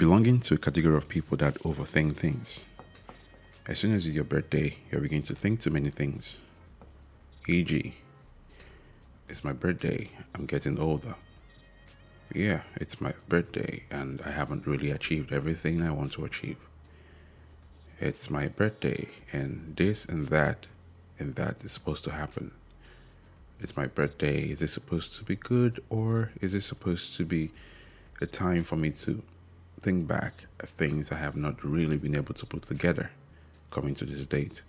belonging to a category of people that overthink things. As soon as it's your birthday, you're beginning to think too many things. E.g., it's my birthday, I'm getting older. Yeah, it's my birthday, and I haven't really achieved everything I want to achieve. It's my birthday, and this and that and that is supposed to happen. It's my birthday. Is it supposed to be good, or is it supposed to be a time for me to think back at things I have not really been able to put together coming to this date.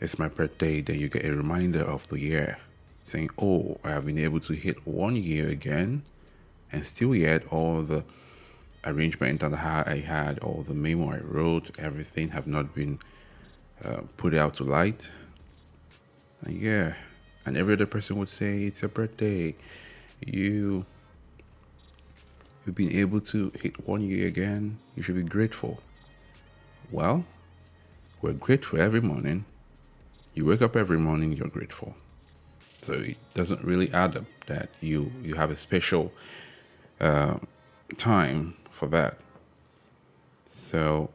It's my birthday, then you get a reminder of the year saying, Oh, I have been able to hit one year again, and still yet all the arrangement that I had, all the memo I wrote, everything have not been uh, put out to light. And yeah, and every other person would say, It's your birthday. You you've been able to hit one year again, you should be grateful. Well, we're grateful every morning. You wake up every morning, you're grateful. So it doesn't really add up that you you have a special uh, time for that. So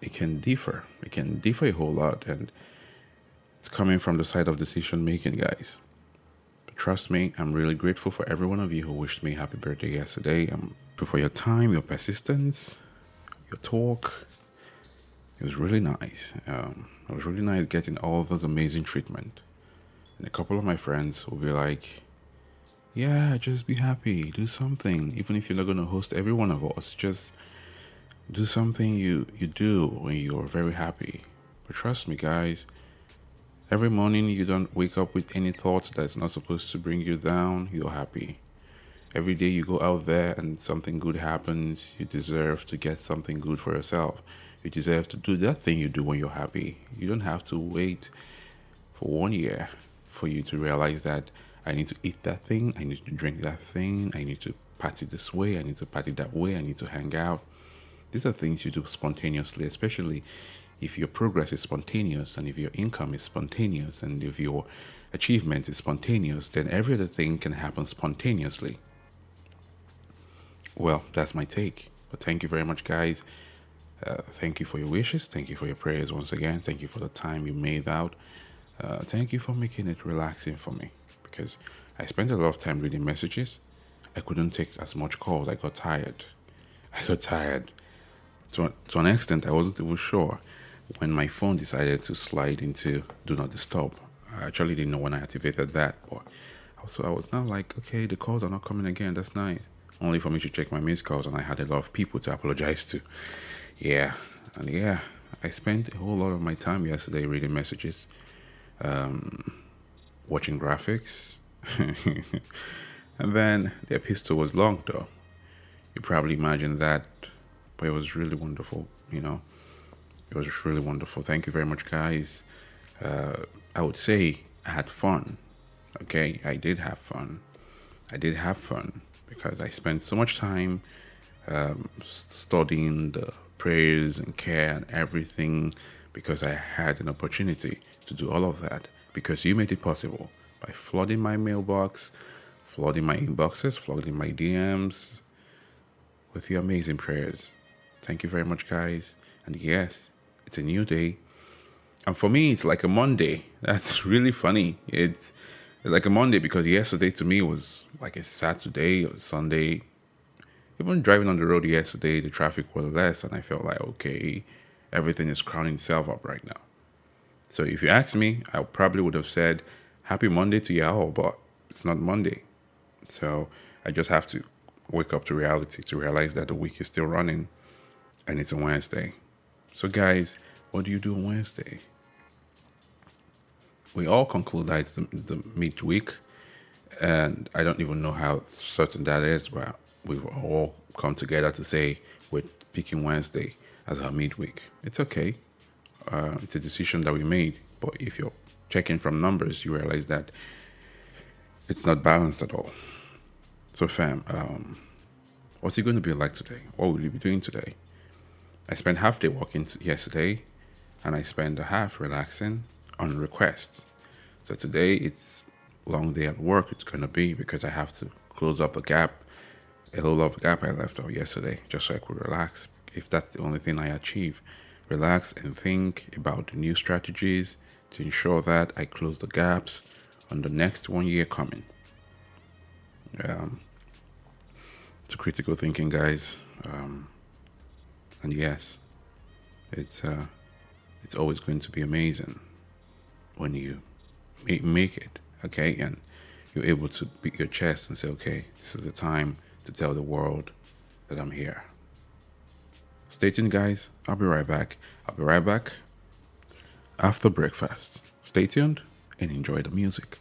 it can differ. It can differ a whole lot, and it's coming from the side of decision making, guys. Trust me, I'm really grateful for every one of you who wished me happy birthday yesterday. I'm grateful for your time, your persistence, your talk. It was really nice. Um, it was really nice getting all those amazing treatment. And a couple of my friends will be like, yeah, just be happy, do something. Even if you're not going to host every one of us, just do something you, you do when you're very happy. But trust me, guys, Every morning you don't wake up with any thoughts that's not supposed to bring you down, you're happy. Every day you go out there and something good happens, you deserve to get something good for yourself. You deserve to do that thing you do when you're happy. You don't have to wait for one year for you to realize that I need to eat that thing, I need to drink that thing, I need to party this way, I need to party that way, I need to hang out. These are things you do spontaneously, especially if your progress is spontaneous and if your income is spontaneous and if your achievement is spontaneous, then every other thing can happen spontaneously. Well, that's my take. But thank you very much, guys. Uh, thank you for your wishes. Thank you for your prayers once again. Thank you for the time you made out. Uh, thank you for making it relaxing for me because I spent a lot of time reading messages. I couldn't take as much calls. I got tired. I got tired. To, to an extent, I wasn't even sure when my phone decided to slide into do not disturb. I actually didn't know when I activated that, but also I was now like, okay, the calls are not coming again. That's nice. Only for me to check my missed calls, and I had a lot of people to apologize to. Yeah, and yeah, I spent a whole lot of my time yesterday reading messages, um, watching graphics, and then the epistle was long though. You probably imagine that, but it was really wonderful, you know. It was really wonderful. Thank you very much, guys. Uh, I would say I had fun. Okay, I did have fun. I did have fun because I spent so much time um, studying the prayers and care and everything because I had an opportunity to do all of that because you made it possible by flooding my mailbox, flooding my inboxes, flooding my DMs with your amazing prayers. Thank you very much, guys. And yes, it's a new day. And for me, it's like a Monday. That's really funny. It's like a Monday because yesterday to me was like a Saturday or Sunday. Even driving on the road yesterday, the traffic was less, and I felt like, okay, everything is crowning itself up right now. So if you ask me, I probably would have said, Happy Monday to y'all, but it's not Monday. So I just have to wake up to reality to realize that the week is still running and it's a Wednesday. So, guys, what do you do on Wednesday? We all conclude that it's the, the midweek, and I don't even know how certain that is, but we've all come together to say we're picking Wednesday as our midweek. It's okay. Uh, it's a decision that we made, but if you're checking from numbers, you realize that it's not balanced at all. So, fam, um, what's it going to be like today? What will you be doing today? I spent half day working yesterday, and I spent a half relaxing on requests. So today it's long day at work. It's gonna be because I have to close up the gap a little of gap I left off yesterday, just so I could relax. If that's the only thing I achieve, relax and think about the new strategies to ensure that I close the gaps on the next one year coming. Um, it's a critical thinking, guys. Um, and yes, it's uh, it's always going to be amazing when you make, it, okay, and you're able to beat your chest and say, okay, this is the time to tell the world that I'm here. Stay tuned, guys. I'll be right back. I'll be right back after breakfast. Stay tuned and enjoy the music.